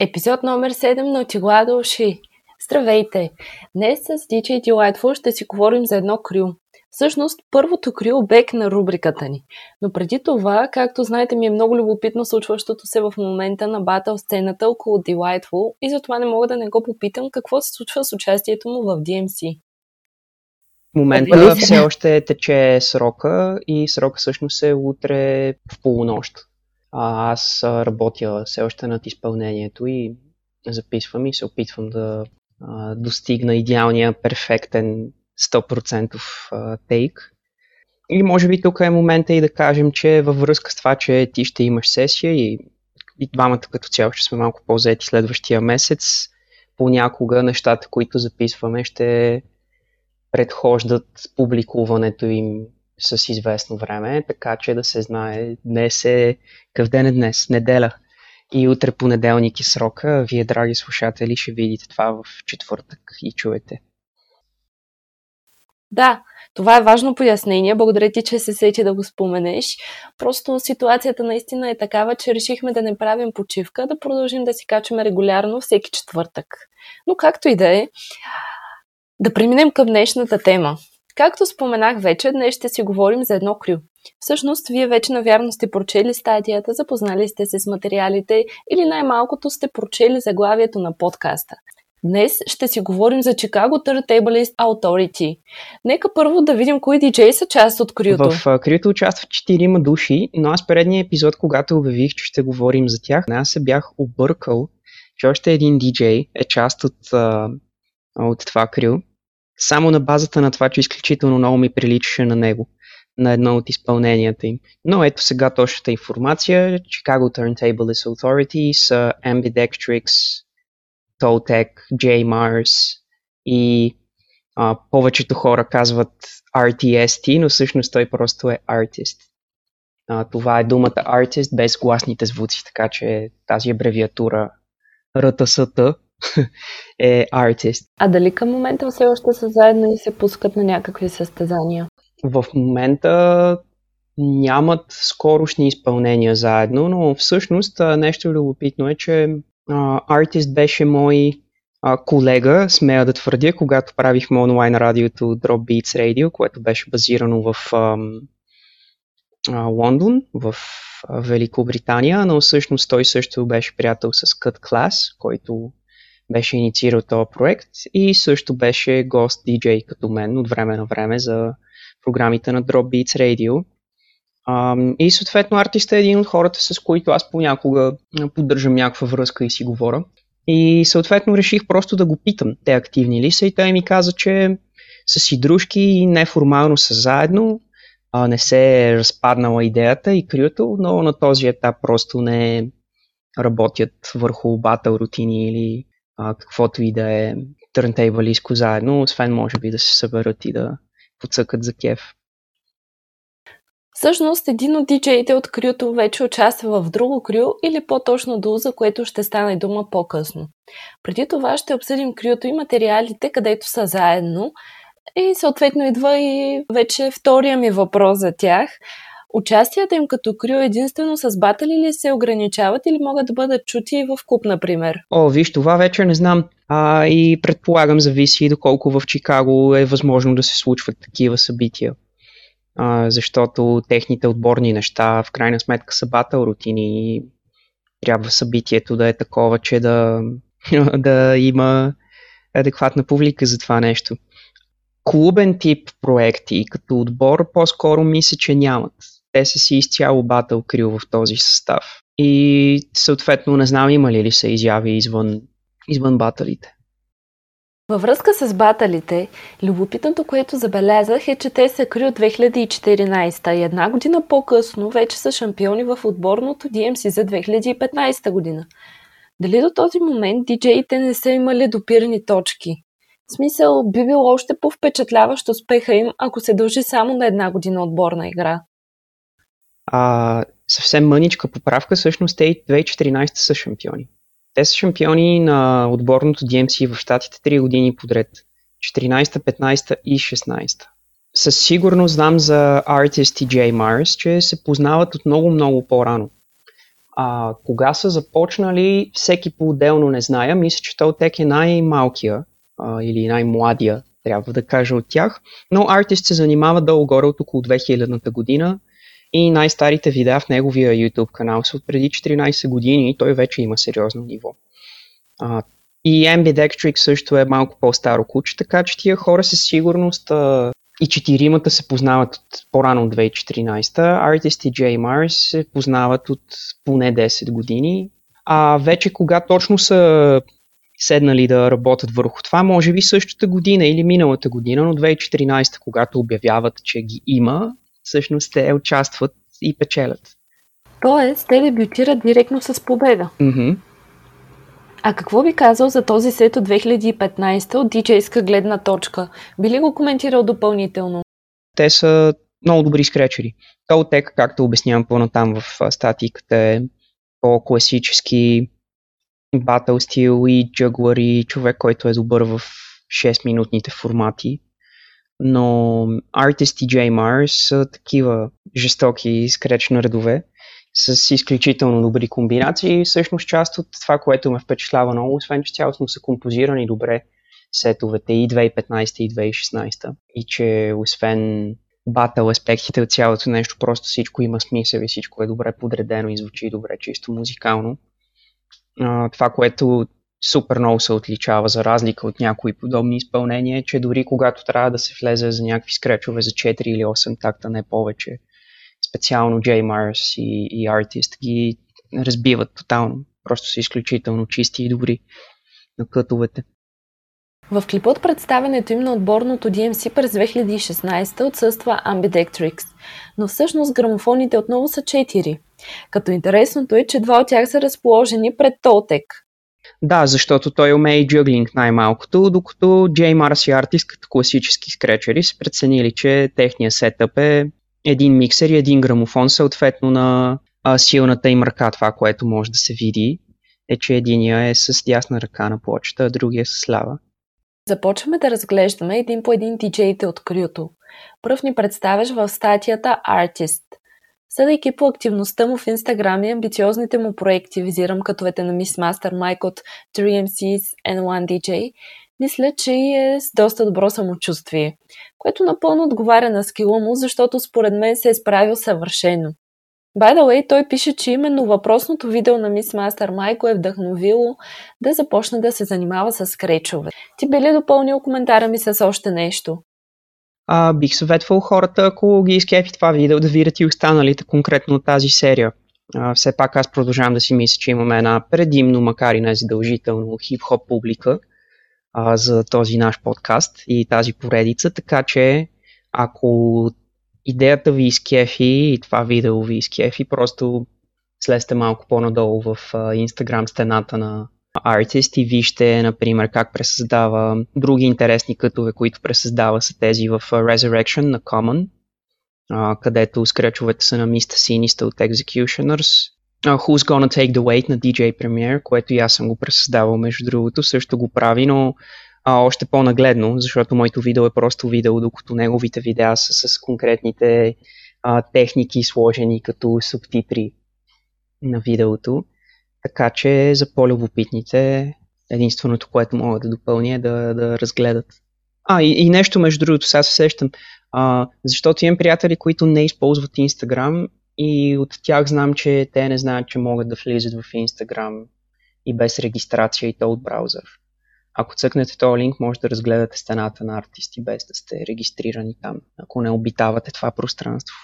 Епизод номер 7 на Отигла уши. Здравейте! Днес с DJ Delightful ще си говорим за едно крю. Всъщност, първото крю бек на рубриката ни. Но преди това, както знаете, ми е много любопитно случващото се в момента на батъл сцената около Delightful и затова не мога да не го попитам какво се случва с участието му в DMC. В момента все още тече срока и срока всъщност е утре в полунощ. Аз работя все още над изпълнението и записвам и се опитвам да достигна идеалния перфектен 100% тейк. И може би тук е момента и да кажем, че във връзка с това, че ти ще имаш сесия и, и двамата като цяло ще сме малко по-заети следващия месец, понякога нещата, които записваме, ще предхождат публикуването им с известно време, така че да се знае днес е... Какъв ден е днес? Неделя. И утре понеделник и срока. Вие, драги слушатели, ще видите това в четвъртък и чуете. Да, това е важно пояснение. Благодаря ти, че се сети да го споменеш. Просто ситуацията наистина е такава, че решихме да не правим почивка, да продължим да си качваме регулярно всеки четвъртък. Но както и да е, да преминем към днешната тема. Както споменах вече, днес ще си говорим за едно крю. Всъщност, вие вече навярно сте прочели стадията, запознали сте се с материалите или най-малкото сте прочели заглавието на подкаста. Днес ще си говорим за Chicago Turntablist Authority. Нека първо да видим кои диджеи са част от крюто. В крюто участват 4 души, но аз предния епизод, когато обявих, че ще говорим за тях, аз се бях объркал, че още един диджей е част от, от това крю само на базата на това, че изключително много ми приличаше на него, на едно от изпълненията им. Но ето сега точната информация. Chicago Turntablist Authority са Ambidextrix, Toltec, J. Mars и а, повечето хора казват RTST, но всъщност той просто е Artist. А, това е думата Artist без гласните звуци, така че тази абревиатура RTST е артист. А дали към момента все още са заедно и се пускат на някакви състезания? В момента нямат скорошни изпълнения заедно, но всъщност нещо любопитно е, че артист беше мой а, колега, смея да твърдя, когато правихме онлайн радиото Drop Beats Radio, което беше базирано в ам, а, Лондон, в а, Великобритания, но всъщност той също беше приятел с Cut Class, който беше инициирал този проект и също беше гост диджей като мен от време на време за програмите на Drop Beats Radio. и съответно артист е един от хората, с които аз понякога поддържам някаква връзка и си говоря. И съответно реших просто да го питам, те активни ли са и той ми каза, че са си дружки и неформално са заедно, а, не се е разпаднала идеята и крюто, но на този етап просто не работят върху батъл рутини или а, каквото и да е търнтейбалиско заедно, освен може би да се съберат и да подсъкат за кеф. Всъщност, един от диджеите от крюто вече участва в друго крю или по-точно до за което ще стане дума по-късно. Преди това ще обсъдим крюто и материалите, където са заедно и съответно идва и вече втория ми въпрос за тях. Участията им като крю единствено с батали ли се ограничават или могат да бъдат чути и в клуб, например? О, виж, това вече не знам. А, и предполагам зависи доколко в Чикаго е възможно да се случват такива събития. А, защото техните отборни неща в крайна сметка са батъл рутини и трябва събитието да е такова, че да, да има адекватна публика за това нещо. Клубен тип проекти като отбор по-скоро мисля, че нямат те са си изцяло батъл крил в този състав. И съответно не знам има ли, са изяви извън, извън баталите. Във връзка с баталите, любопитното, което забелязах е, че те са кри от 2014 и една година по-късно вече са шампиони в отборното DMC за 2015 година. Дали до този момент диджеите не са имали допирани точки? В смисъл, би било още по-впечатляващ успеха им, ако се дължи само на една година отборна игра. А, съвсем мъничка поправка, всъщност те и 2014 са шампиони. Те са шампиони на отборното DMC в Штатите 3 години подред. 14, 15 и 16. Със сигурност знам за Artist и J. Mars, че се познават от много-много по-рано. А кога са започнали, всеки по-отделно не зная. Мисля, че Толтек е най-малкия а, или най-младия, трябва да кажа от тях. Но Artist се занимава долу-горе от около 2000-та година и най-старите видеа в неговия YouTube канал са от преди 14 години и той вече има сериозно ниво. А, и Ambidextrix също е малко по-старо куче, така че тия хора със сигурност а, и четиримата се познават от по-рано от 2014. Artist и J Mars се познават от поне 10 години. А вече кога точно са седнали да работят върху това, може би същата година или миналата година, но 2014, когато обявяват, че ги има, всъщност те участват и печелят. Тоест, те дебютират директно с победа. Mm-hmm. А какво би казал за този сет от 2015 от диджейска гледна точка? Би ли го коментирал допълнително? Те са много добри скречери. Толтек, както обяснявам по-натам в статиката, е по-класически батъл стил и джъглър и човек, който е добър в 6-минутните формати. Но Artist и J Mars са такива жестоки скреч на редове с изключително добри комбинации. Всъщност част от това, което ме впечатлява много, освен че цялостно са композирани добре сетовете и 2015 и 2016 и че освен батъл аспектите от цялото нещо, просто всичко има смисъл и всичко е добре подредено и звучи добре, чисто музикално. А, това, което супер много се отличава за разлика от някои подобни изпълнения, че дори когато трябва да се влезе за някакви скречове за 4 или 8 такта, не повече, специално J Mars и, и Artist ги разбиват тотално. Просто са изключително чисти и добри на кътовете. В клипа от представенето им на отборното DMC през 2016 отсъства Ambidextrix, но всъщност грамофоните отново са 4. Като интересното е, че два от тях са разположени пред Толтек. Да, защото той умее джъглинг най-малкото, докато J Mars и Artist като класически скречери са преценили, че техния сетъп е един миксер и един грамофон, съответно на а, силната им ръка. Това, което може да се види, е, че единия е с дясна ръка на плочата, а другия е с лява. Започваме да разглеждаме един по един диджеите от Крюто. Пръв ни представяш в статията Artist. Съдейки по активността му в Инстаграм и амбициозните му проекти, визирам катовете на Miss Master Mike от 3MCs N1 DJ, мисля, че е с доста добро самочувствие, което напълно отговаря на скила му, защото според мен се е справил съвършено. By the way, той пише, че именно въпросното видео на Мис Мастер Майко е вдъхновило да започне да се занимава с скречове. Ти би ли допълнил коментара ми с още нещо? А, бих съветвал хората, ако ги изкепи това видео, да видят и останалите конкретно от тази серия. А, все пак аз продължавам да си мисля, че имаме една предимно, макар и не задължително, хип-хоп публика, а, за този наш подкаст и тази поредица, така че ако идеята ви изкефи и това видео ви изкефи, просто слезте малко по-надолу в Instagram стената на И вижте, например, как пресъздава други интересни кътове, които пресъздава са тези в Resurrection на Common, където скречовете са на Mr. Sinister от Executioners, Who's Gonna Take the Weight на DJ Premier, което и аз съм го пресъздавал, между другото, също го прави, но а, още по-нагледно, защото моето видео е просто видео, докато неговите видеа са с конкретните а, техники сложени като субтитри на видеото. Така че за по-любопитните единственото, което мога да допълня е да, да разгледат. А, и, и нещо между другото, сега се сещам, а, защото имам приятели, които не използват Instagram и от тях знам, че те не знаят, че могат да влизат в Instagram и без регистрация и то от браузър. Ако цъкнете този линк, може да разгледате стената на артисти без да сте регистрирани там, ако не обитавате това пространство.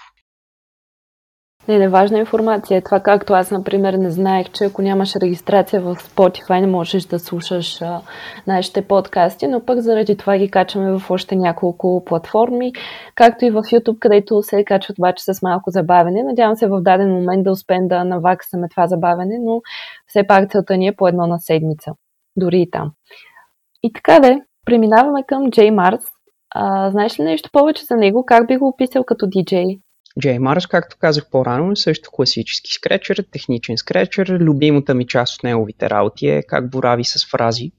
Не, не важна информация. Това както аз, например, не знаех, че ако нямаш регистрация в Spotify, не можеш да слушаш а, нашите подкасти, но пък заради това ги качваме в още няколко платформи, както и в YouTube, където се качват обаче с малко забавене. Надявам се в даден момент да успеем да наваксаме това забавене, но все пак целта ни е по едно на седмица. Дори и там. И така де, преминаваме към Джей Марс. Знаеш ли нещо повече за него? Как би го описал като диджей? Марс, както казах по-рано, е също класически скречер, техничен скречер. Любимата ми част от неговите работи е как борави с фрази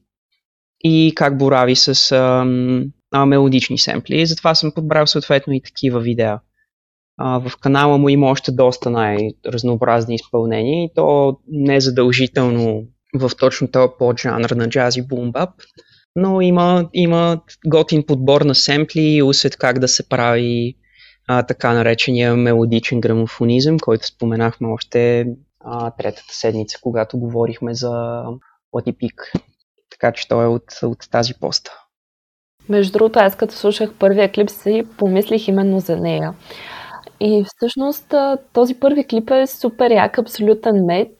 и как борави с ам, а, мелодични семпли. И затова съм подбрал съответно и такива видеа. А, в канала му има още доста най-разнообразни изпълнения и то не задължително в точно този поджанр на джази бумбап, но има, има готин подбор на семпли и усет как да се прави а, така наречения мелодичен грамофонизъм, който споменахме още а, третата седмица, когато говорихме за Латипик. Така че той е от, от тази поста. Между другото, аз като слушах първия клип си, помислих именно за нея. И всъщност този първи клип е супер як, абсолютен мед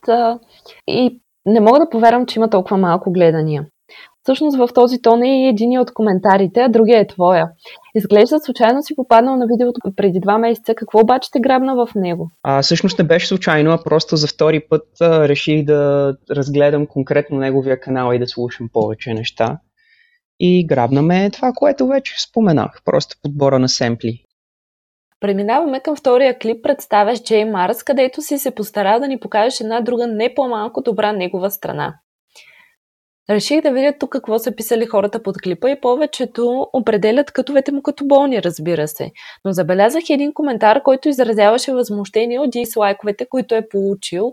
и не мога да повярвам, че има толкова малко гледания. Всъщност в този тон е и един от коментарите, а другия е твоя. Изглежда случайно си попаднал на видеото преди два месеца. Какво обаче те грабна в него? А, всъщност не беше случайно, а просто за втори път а, реших да разгледам конкретно неговия канал и да слушам повече неща. И грабна ме това, което вече споменах. Просто подбора на семпли. Преминаваме към втория клип, представяш Джей Марс, където си се постара да ни покажеш една друга не по-малко добра негова страна. Реших да видя тук какво са писали хората под клипа и повечето определят кътовете му като болни, разбира се. Но забелязах един коментар, който изразяваше възмущение от дислайковете, които е получил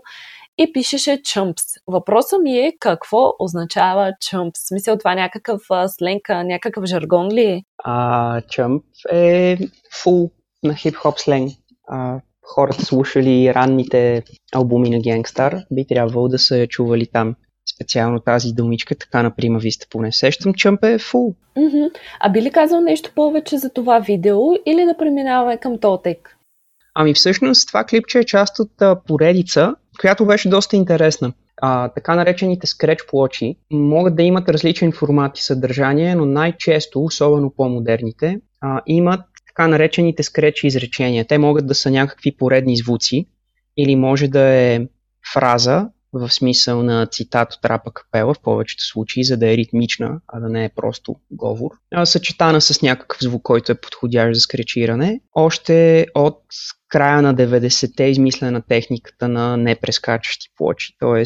и пишеше чъмпс. Въпросът ми е какво означава чъмпс? В смисъл това някакъв сленка, някакъв жаргон ли е? А, чъмп е фул на хип-хоп сленг. А, хората слушали ранните албуми на Генгстар, би трябвало да са чували там специално тази думичка, така например ви сте поне сещам, чъмп е фул. Mm-hmm. А би ли казал нещо повече за това видео или да преминаваме към Тотек? Ами всъщност това клипче е част от а, поредица, която беше доста интересна. А, така наречените скреч плочи могат да имат различен формат и съдържание, но най-често, особено по-модерните, а, имат така наречените скречи изречения. Те могат да са някакви поредни звуци или може да е фраза, в смисъл на цитат от рапа капела в повечето случаи, за да е ритмична, а да не е просто говор. Съчетана с някакъв звук, който е подходящ за скречиране. Още от края на 90-те измислена техниката на непрескачащи плочи, т.е.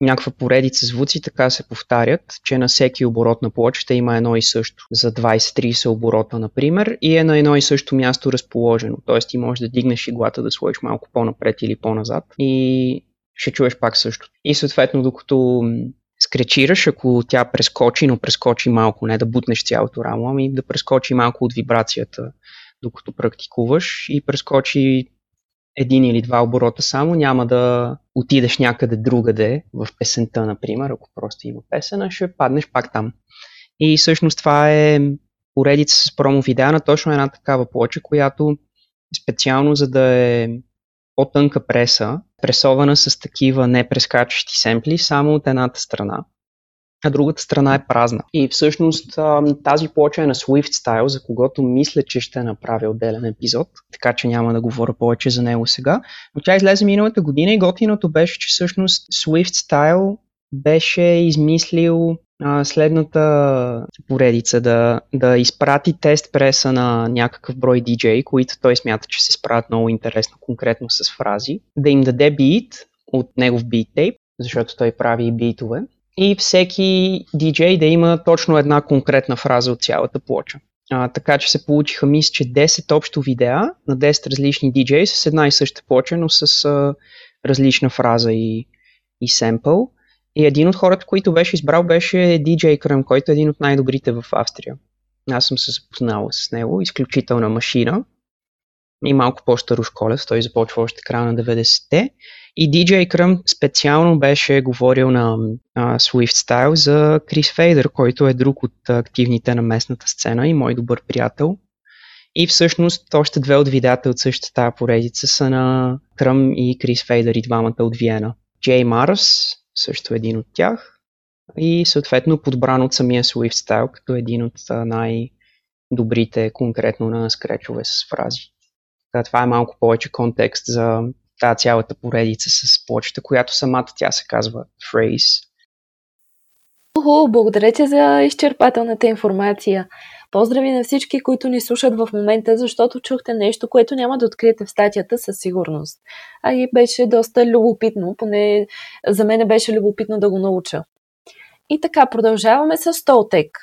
някаква поредица звуци така се повтарят, че на всеки оборот на плочата има едно и също. За 20-30 оборота, например, и е на едно и също място разположено. Т.е. ти можеш да дигнеш иглата да сложиш малко по-напред или по-назад. И ще чуеш пак също. И съответно, докато скречираш, ако тя прескочи, но прескочи малко, не да бутнеш цялото рамо, ами да прескочи малко от вибрацията, докато практикуваш и прескочи един или два оборота само, няма да отидеш някъде другаде, в песента, например, ако просто има песена, ще паднеш пак там. И всъщност това е поредица с промо видеа на точно една такава плоча, която специално за да е по-тънка преса, пресована с такива непрескачащи семпли само от едната страна, а другата страна е празна. И всъщност тази плоча е на Swift Style, за когото мисля, че ще направя отделен епизод, така че няма да говоря повече за него сега. Но тя излезе миналата година и готиното беше, че всъщност Swift Style беше измислил а, следната поредица да, да изпрати тест преса на някакъв брой DJ, които той смята, че се справят много интересно, конкретно с фрази, да им даде бит от негов бит защото той прави и битове, и всеки DJ да има точно една конкретна фраза от цялата плоча. А, така че се получиха, мисля, че 10 общо видеа на 10 различни DJ с една и съща плоча, но с а, различна фраза и, и семпъл. И един от хората, които беше избрал, беше DJ Кръм, който е един от най-добрите в Австрия. Аз съм се запознал с него. Изключителна машина. И малко по-старошколев. Той започва още края на 90-те. И DJ Кръм специално беше говорил на uh, Swift Style за Крис Фейдер, който е друг от активните на местната сцена и мой добър приятел. И всъщност още две от видеята от същата поредица са на Кръм и Крис Фейдер и двамата от Виена. Джей Марс, също един от тях. И съответно подбран от самия Swift Style, като един от най-добрите конкретно на скречове с фрази. Така, това е малко повече контекст за тази цялата поредица с почта, която самата тя се казва Phrase. Уху, благодаря ти за изчерпателната информация. Поздрави на всички, които ни слушат в момента, защото чухте нещо, което няма да откриете в статията със сигурност. А и беше доста любопитно, поне за мен беше любопитно да го науча. И така, продължаваме с Толтек.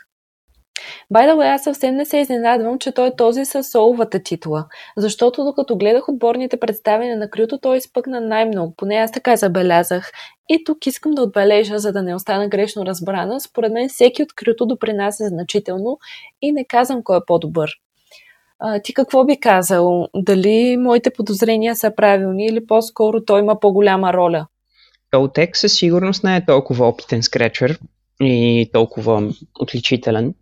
Way, аз съвсем не се изненадвам, че той е този с соловата титла, защото докато гледах отборните представения на Крюто, той изпъкна най-много, поне аз така забелязах. И тук искам да отбележа, за да не остана грешно разбрана, според мен всеки от Крюто допринася значително и не казвам кой е по-добър. А, ти какво би казал? Дали моите подозрения са правилни или по-скоро той има по-голяма роля? Толтек със сигурност не е толкова опитен скречер и толкова отличителен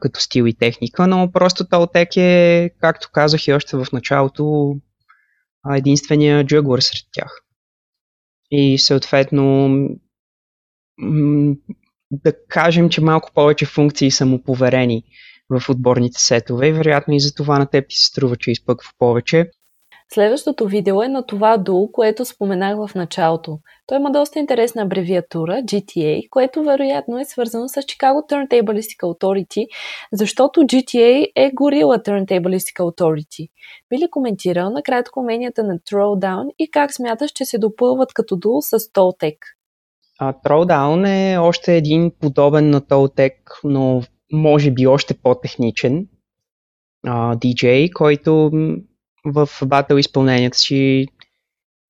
като стил и техника, но просто Толтек е, както казах и още в началото, единствения джъглър сред тях. И съответно да кажем, че малко повече функции са му поверени в отборните сетове и вероятно и за това на теб ти се струва, че изпъква повече. Следващото видео е на това дул, което споменах в началото. Той има доста интересна абревиатура, GTA, което вероятно е свързано с Chicago Turntablistic Authority, защото GTA е Gorilla Turntablistic Authority. Би ли коментирал накратко уменията на Throwdown и как смяташ, че се допълват като дул с Toltec? Throwdown е още един подобен на Toltec, но може би още по-техничен DJ, който в батъл изпълненията си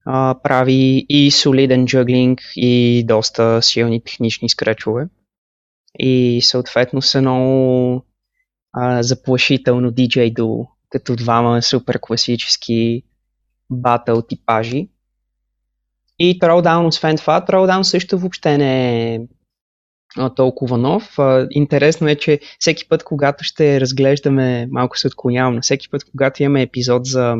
а, прави и солиден джъглинг и доста силни технични скречове. И съответно са много а, заплашително DJ дуо, като двама супер класически батъл типажи. И Throwdown, освен това, Throwdown също въобще не е толкова нов. Интересно е, че всеки път, когато ще разглеждаме, малко се отклонявам, всеки път, когато имаме епизод за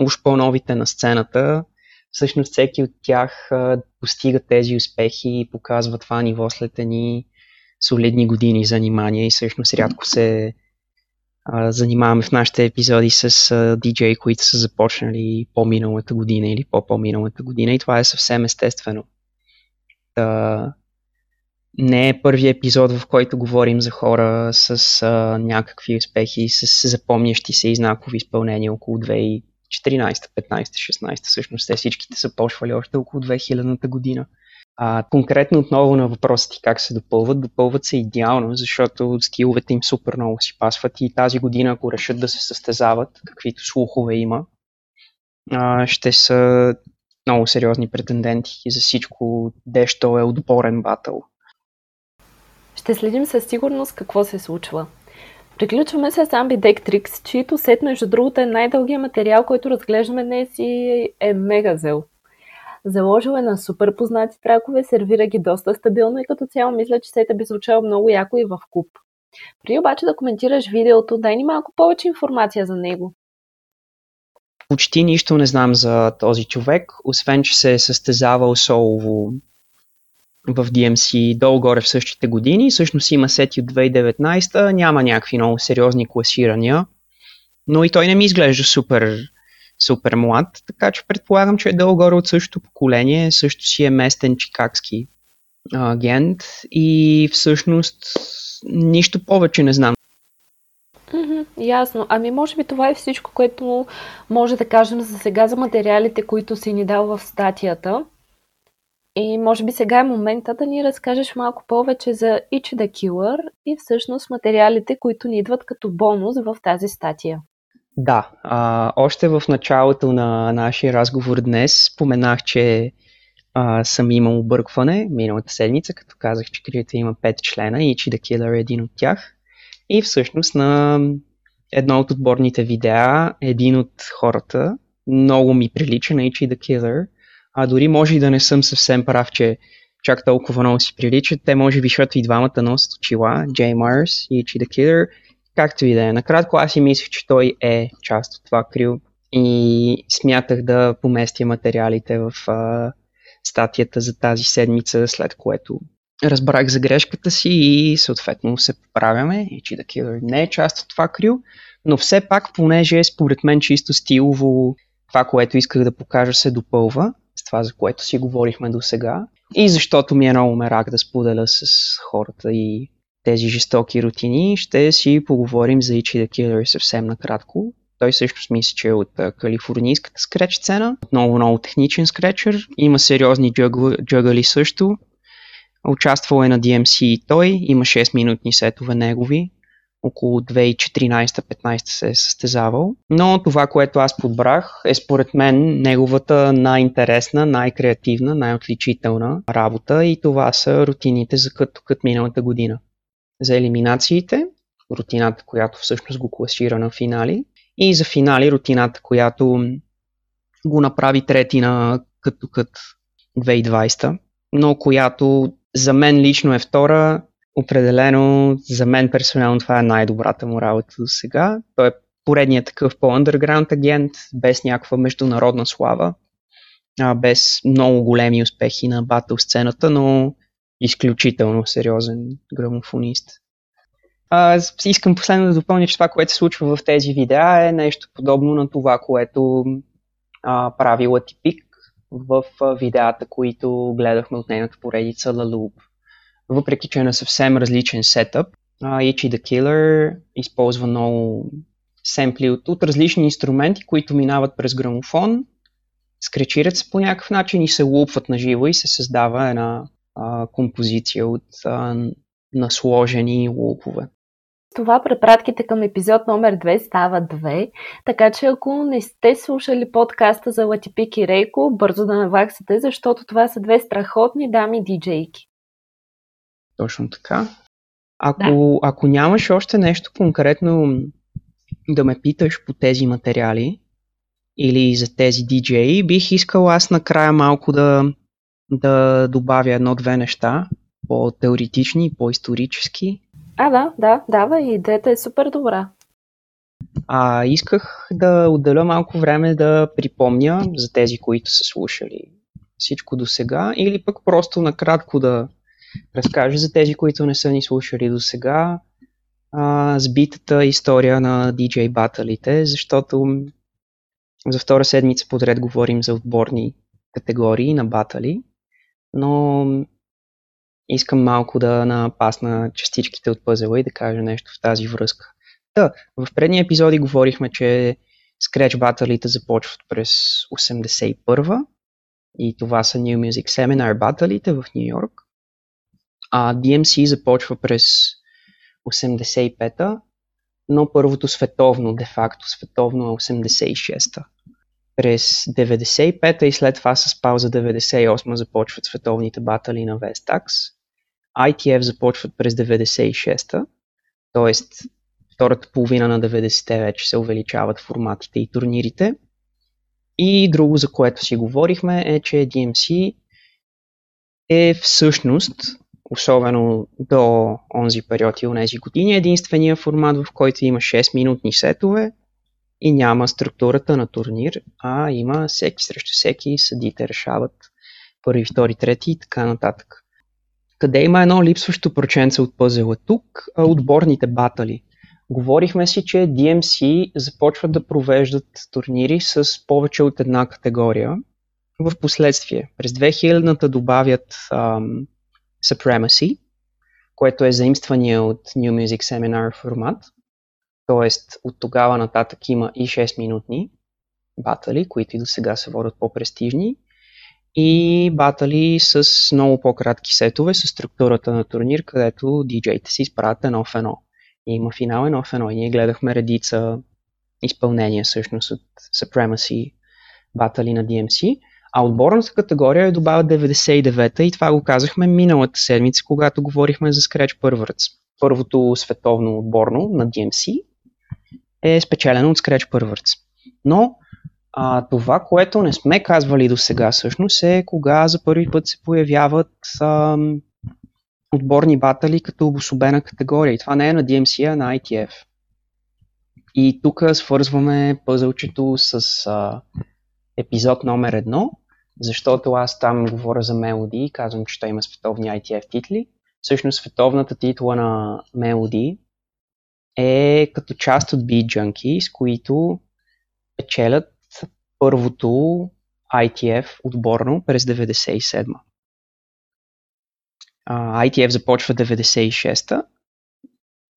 уж по-новите на сцената, всъщност всеки от тях постига тези успехи и показва това ниво след едни солидни години занимания и всъщност рядко се занимаваме в нашите епизоди с а, които са започнали по-миналата година или по-по-миналата година и това е съвсем естествено. Та, не е първият епизод, в който говорим за хора с а, някакви успехи, с запомнящи се и знакови изпълнения около 2014, 15, 16. Всъщност те всичките са почвали още около 2000-та година. А, конкретно отново на въпроса ти как се допълват, допълват се идеално, защото стиловете им супер много си пасват и тази година, ако решат да се състезават, каквито слухове има, а, ще са много сериозни претенденти за всичко, дещо е отборен батъл ще следим със сигурност какво се случва. Приключваме с Ambidectrix, чието сет, между другото, е най-дългия материал, който разглеждаме днес и е мега зел. Заложил е на супер познати тракове, сервира ги доста стабилно и като цяло мисля, че сета би звучал много яко и в куп. При обаче да коментираш видеото, дай ни малко повече информация за него. Почти нищо не знам за този човек, освен че се е състезавал солово в DMC долу-горе в същите години. Всъщност има сети от 2019, няма някакви много сериозни класирания, но и той не ми изглежда супер, супер млад, така че предполагам, че е долу-горе от същото поколение, също си е местен чикагски агент и всъщност нищо повече не знам. Mm-hmm, ясно. Ами може би това е всичко, което може да кажем за сега за материалите, които си ни дал в статията. И може би сега е момента да ни разкажеш малко повече за Each the Killer и всъщност материалите, които ни идват като бонус в тази статия. Да, а, още в началото на нашия разговор днес споменах, че а, съм имал объркване миналата седмица, като казах, че крията има 5 члена и че The Killer е един от тях. И всъщност на едно от отборните видеа, един от хората много ми прилича на Ichi the Killer а дори може и да не съм съвсем прав, че чак толкова много си приличат. Те може би, защото и двамата носят очила, Джей Марс и Чи The Killer, както и да е. Накратко аз си мислех, че той е част от това крил и смятах да поместя материалите в а, статията за тази седмица, след което разбрах за грешката си и съответно се поправяме. И че The Killer не е част от това крил, но все пак, понеже според мен чисто стилово това, което исках да покажа, се допълва това, за което си говорихме до сега. И защото ми е много мерак да споделя с хората и тези жестоки рутини, ще си поговорим за Ichi the Killer съвсем накратко. Той също мисля, че е от калифорнийската скреч сцена. Много, много техничен скречер. Има сериозни джъгъли също. Участвал е на DMC и той, има 6 минутни сетове негови, около 2014-15 се е състезавал. Но това, което аз подбрах е според мен неговата най-интересна, най-креативна, най-отличителна работа и това са рутините за като кът миналата година. За елиминациите, рутината, която всъщност го класира на финали и за финали рутината, която го направи трети на като кът 2020, но която за мен лично е втора. Определено за мен персонално това е най-добрата му работа до сега. Той е поредният такъв по-underground агент, без някаква международна слава, а, без много големи успехи на батъл сцената, но изключително сериозен грамофонист. А, искам последно да допълня, че това, което се случва в тези видеа е нещо подобно на това, което а, прави Латипик в а, видеата, които гледахме от нейната поредица La Loop. Въпреки, че е на съвсем различен сетъп, Ichi the Killer използва много семпли от, от различни инструменти, които минават през грамофон, скречират се по някакъв начин и се лупват на живо и се създава една а, композиция от а, насложени лупове това препратките към епизод номер 2 стават 2, така че ако не сте слушали подкаста за Латипик и Рейко, бързо да наваксате, защото това са две страхотни дами диджейки. Точно така. Ако, да. ако нямаш още нещо конкретно да ме питаш по тези материали или за тези диджеи, бих искал аз накрая малко да, да добавя едно-две неща, по-теоретични, по-исторически а, да, да, дава и идеята е супер добра. А исках да отделя малко време да припомня за тези, които са слушали всичко до сега, или пък просто накратко да разкажа за тези, които не са ни слушали до сега, сбитата история на DJ баталите, защото за втора седмица подред говорим за отборни категории на батали, но искам малко да напасна частичките от пъзела и да кажа нещо в тази връзка. Да, в предния епизоди говорихме, че Scratch баталите започват през 81 и това са New Music Seminar баталите в Нью Йорк. А DMC започва през 85-та, но първото световно, де-факто световно е 86-та. През 95-та и след това с пауза 98 започват световните батали на Vestax. ITF започват през 96-та, т.е. втората половина на 90-те вече се увеличават форматите и турнирите. И друго, за което си говорихме, е, че DMC е всъщност, особено до онзи период и онези години, единствения формат, в който има 6-минутни сетове, и няма структурата на турнир, а има всеки срещу всеки, съдите решават първи, втори, трети и така нататък. Къде има едно липсващо проценце от пъзела тук, отборните батали. Говорихме си, че DMC започват да провеждат турнири с повече от една категория. В последствие, през 2000-та добавят um, Supremacy, което е заимствания от New Music Seminar формат – Тоест, от тогава нататък има и 6 минутни батали, които и до сега се водят по-престижни, и батали с много по-кратки сетове, с структурата на турнир, където диджеите си изправят едно в едно. И има финал едно в едно. И ние гледахме редица изпълнения всъщност от Supremacy батали на DMC. А отборната категория е добавя 99-та и това го казахме миналата седмица, когато говорихме за Scratch Perverts. Първото световно отборно на DMC е спечелено от Scratch Perverts. Но а, това, което не сме казвали до сега всъщност е кога за първи път се появяват а, отборни батали като обособена категория. И това не е на DMC, а на ITF. И тук свързваме пъзълчето с а, епизод номер едно, защото аз там говоря за Melody и казвам, че той има световни ITF титли. Всъщност световната титла на Melody е като част от Beat Junkie, с които печелят първото ITF отборно през 97 Uh, ITF започва 96-та,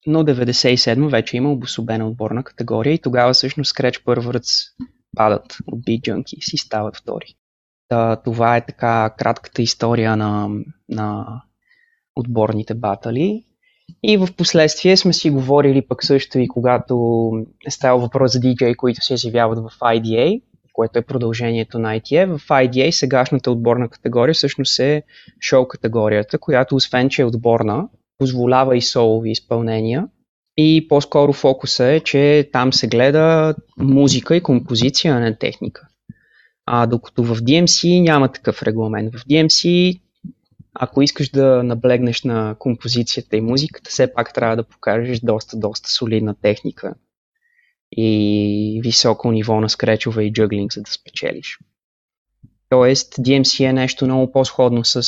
но 97 вече има обособена отборна категория и тогава всъщност Scratch Perverts падат от Beat Junkie и стават втори. Та, това е така кратката история на, на отборните батали. И в последствие сме си говорили пък също и когато е ставал въпрос за DJ, които се изявяват в IDA, което е продължението на ITA. В IDA сегашната отборна категория всъщност е шоу категорията, която освен, че е отборна, позволява и солови изпълнения. И по-скоро фокуса е, че там се гледа музика и композиция, а не техника. А докато в DMC няма такъв регламент. В DMC, ако искаш да наблегнеш на композицията и музиката, все пак трябва да покажеш доста, доста солидна техника и високо ниво на скречове и джъглинг, за да спечелиш. Тоест, DMC е нещо много по-сходно с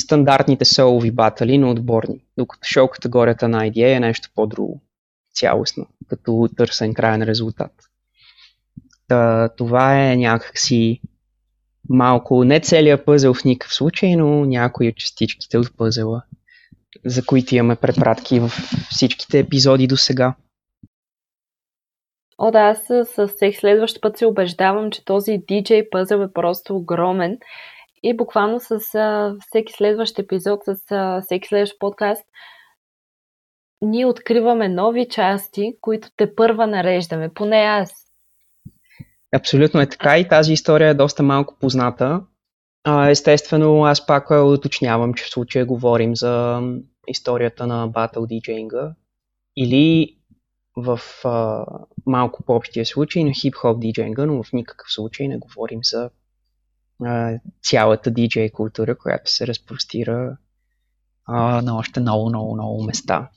стандартните солови батали, но отборни, докато шоу категорията на IDA е нещо по-друго, цялостно, като търсен крайен резултат. Та, това е някакси малко, не целият пъзел в никакъв случай, но някои от частичките от пъзела, за които имаме препратки в всичките епизоди до сега. О, да, аз с всеки следващ път се убеждавам, че този DJ пъзел е просто огромен и буквално с а, всеки следващ епизод, с а, всеки следващ подкаст, ние откриваме нови части, които те първа нареждаме, поне аз. Абсолютно е така и тази история е доста малко позната. Естествено, аз пак уточнявам, че в случая говорим за историята на Battle DJing или в а, малко по-общия случай на хип-хоп диджейнга, но в никакъв случай не говорим за а, цялата диджей култура, която се разпростира а, на още много, много, много места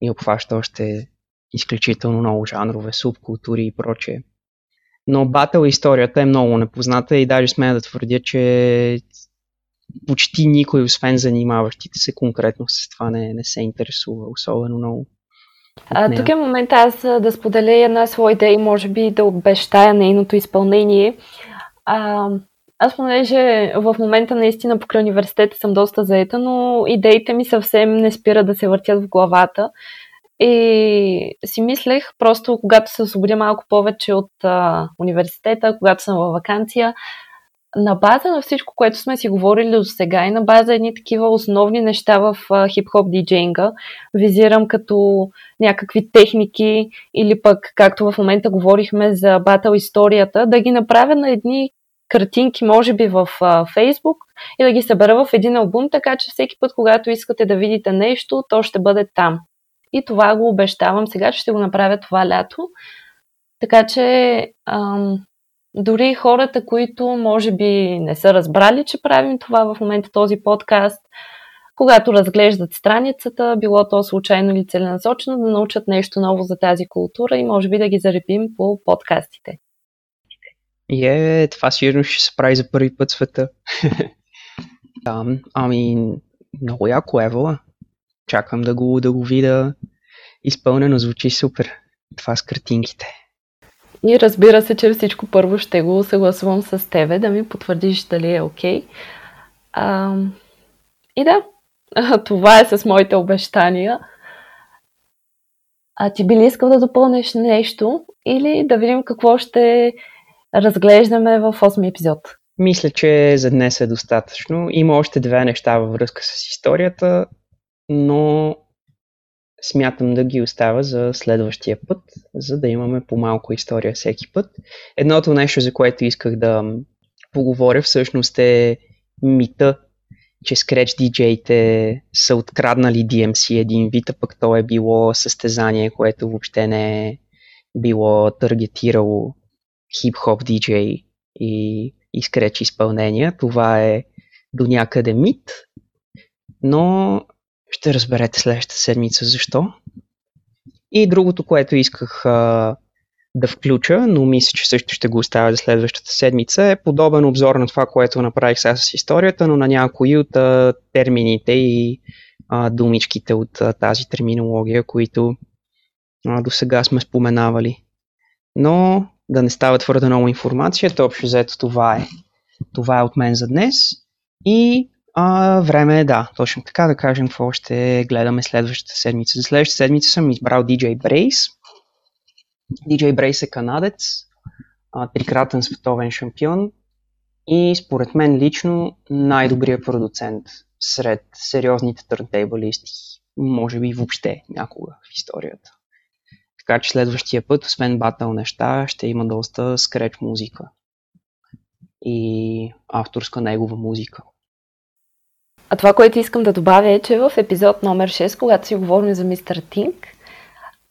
и обхваща още изключително много жанрове, субкултури и прочее. Но батъл историята е много непозната и даже смея да твърдя, че почти никой, освен занимаващите се конкретно с това, не, не се интересува особено много. А, тук е момент аз да споделя една своя идея и може би да обещая нейното изпълнение. А, аз понеже в момента наистина покрай университета съм доста заета, но идеите ми съвсем не спират да се въртят в главата. И си мислех, просто когато се освободя малко повече от а, университета, когато съм във вакансия, на база на всичко, което сме си говорили до сега и на база едни такива основни неща в хип-хоп диджейнга, визирам като някакви техники или пък, както в момента говорихме за батъл историята, да ги направя на едни картинки, може би в Фейсбук и да ги събера в един албум, така че всеки път, когато искате да видите нещо, то ще бъде там. И това го обещавам сега, че ще го направя това лято. Така че ам, дори хората, които може би не са разбрали, че правим това в момента този подкаст, когато разглеждат страницата, било то случайно или целенасочено, да научат нещо ново за тази култура и може би да ги заребим по подкастите. И е, това сигурно ще се прави за първи път света. да, ами, много яко Евала. Чакам да го, да го видя изпълнено. Звучи супер. Това с картинките. И разбира се, че всичко първо ще го съгласувам с тебе, да ми потвърдиш дали е окей. Okay. и да, това е с моите обещания. А ти би ли искал да допълнеш нещо или да видим какво ще разглеждаме в 8 епизод? Мисля, че за днес е достатъчно. Има още две неща във връзка с историята, но смятам да ги оставя за следващия път, за да имаме по-малко история всеки път. Едното нещо, за което исках да поговоря, всъщност е мита, че Scratch DJ-те са откраднали DMC един вид, а пък то е било състезание, което въобще не е било таргетирало хип-хоп DJ и, и Scratch изпълнения. Това е до някъде мит, но ще разберете следващата седмица защо. И другото, което исках а, да включа, но мисля, че също ще го оставя за следващата седмица, е подобен обзор на това, което направих сега с историята, но на някои от а, термините и а, думичките от а, тази терминология, които до сега сме споменавали. Но да не става твърде много информация, то общо взето това е. Това е от мен за днес. И а, време е, да, точно така да кажем какво ще гледаме следващата седмица. За следващата седмица съм избрал DJ Brace. DJ Brace е канадец, трикратен световен шампион и според мен лично най-добрият продуцент сред сериозните търнтейбалисти. Може би въобще някога в историята. Така че следващия път, освен батъл неща, ще има доста скреч музика и авторска негова музика. А това, което искам да добавя е, че в епизод номер 6, когато си говорим за мистер Тинк,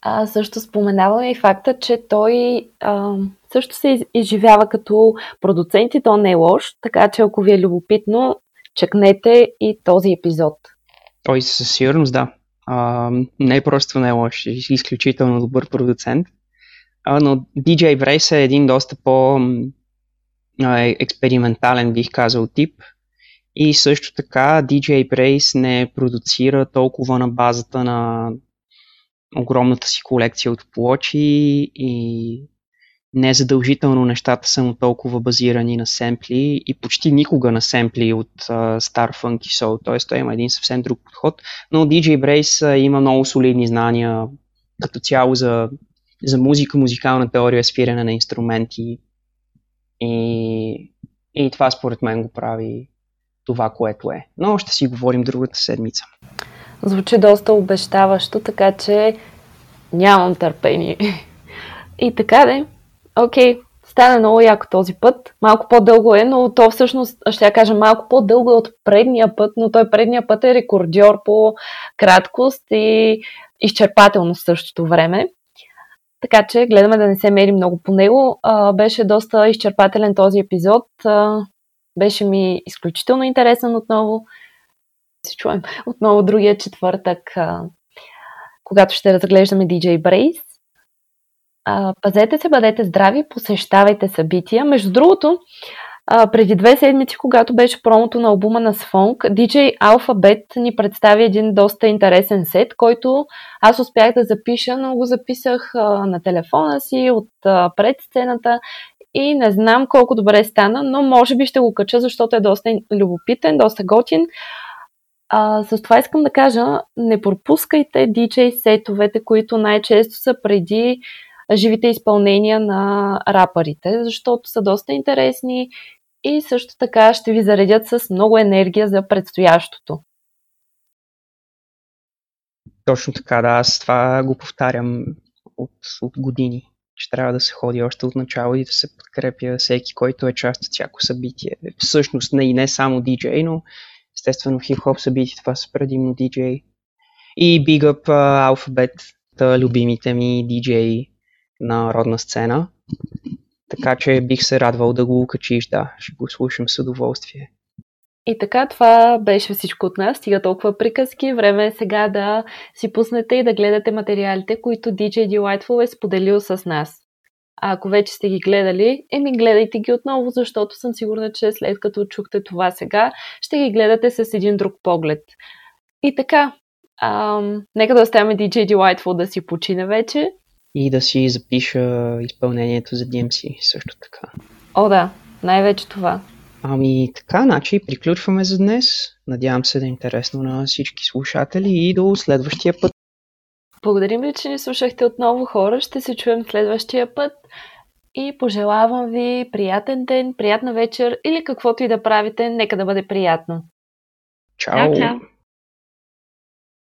а, също споменаваме и факта, че той а, също се изживява като продуцент и то не е лош, така че ако ви е любопитно, чекнете и този епизод. Той със сигурност да. А, не е просто не е лош, е изключително добър продуцент. А, но DJ Brace е един доста по експериментален, бих казал, тип. И също така DJ Brace не продуцира толкова на базата на огромната си колекция от плочи и не задължително нещата са му толкова базирани на семпли и почти никога на семпли от uh, Star Funk и Soul, т.е. той има един съвсем друг подход, но DJ Brace има много солидни знания като цяло за, за музика, музикална теория, свирене на инструменти и, и това според мен го прави това, което е. Но ще си говорим другата седмица. Звучи доста обещаващо, така че нямам търпение. И така де, окей, стана много яко този път. Малко по-дълго е, но то всъщност, ще я кажа, малко по-дълго е от предния път, но той предния път е рекордьор по краткост и изчерпателност в същото време. Така че гледаме да не се мери много по него. А, беше доста изчерпателен този епизод. А, беше ми изключително интересен отново. Се чуем отново другия четвъртък, когато ще разглеждаме DJ Brace. Пазете се, бъдете здрави, посещавайте събития. Между другото, преди две седмици, когато беше промото на албума на Sfunk, DJ Alphabet ни представи един доста интересен сет, който аз успях да запиша, но го записах на телефона си от а, пред сцената и не знам колко добре стана, но може би ще го кача, защото е доста любопитен, доста готин. А, с това искам да кажа, не пропускайте DJ сетовете, които най-често са преди живите изпълнения на рапърите, защото са доста интересни и също така ще ви заредят с много енергия за предстоящото. Точно така, да. Аз това го повтарям от, от години, че трябва да се ходи още от начало и да се подкрепя всеки, който е част от всяко събитие. Всъщност не и не само DJ, но естествено хип-хоп събития, това са предимно DJ. И Big Up Alphabet, любимите ми DJ на родна сцена. Така че бих се радвал да го качиш, да, ще го слушам с удоволствие. И така, това беше всичко от нас. Стига толкова приказки. Време е сега да си пуснете и да гледате материалите, които DJ Delightful е споделил с нас. А ако вече сте ги гледали, еми гледайте ги отново, защото съм сигурна, че след като чухте това сега, ще ги гледате с един друг поглед. И така, ам, нека да оставяме DJ Delightful да си почине вече и да си запиша изпълнението за DMC също така. О, да, най-вече това. Ами така, значи приключваме за днес. Надявам се да е интересно на всички слушатели и до следващия път. Благодарим ви, че ни слушахте отново хора. Ще се чуем следващия път. И пожелавам ви приятен ден, приятна вечер или каквото и да правите, нека да бъде приятно. Чао! чао, чао.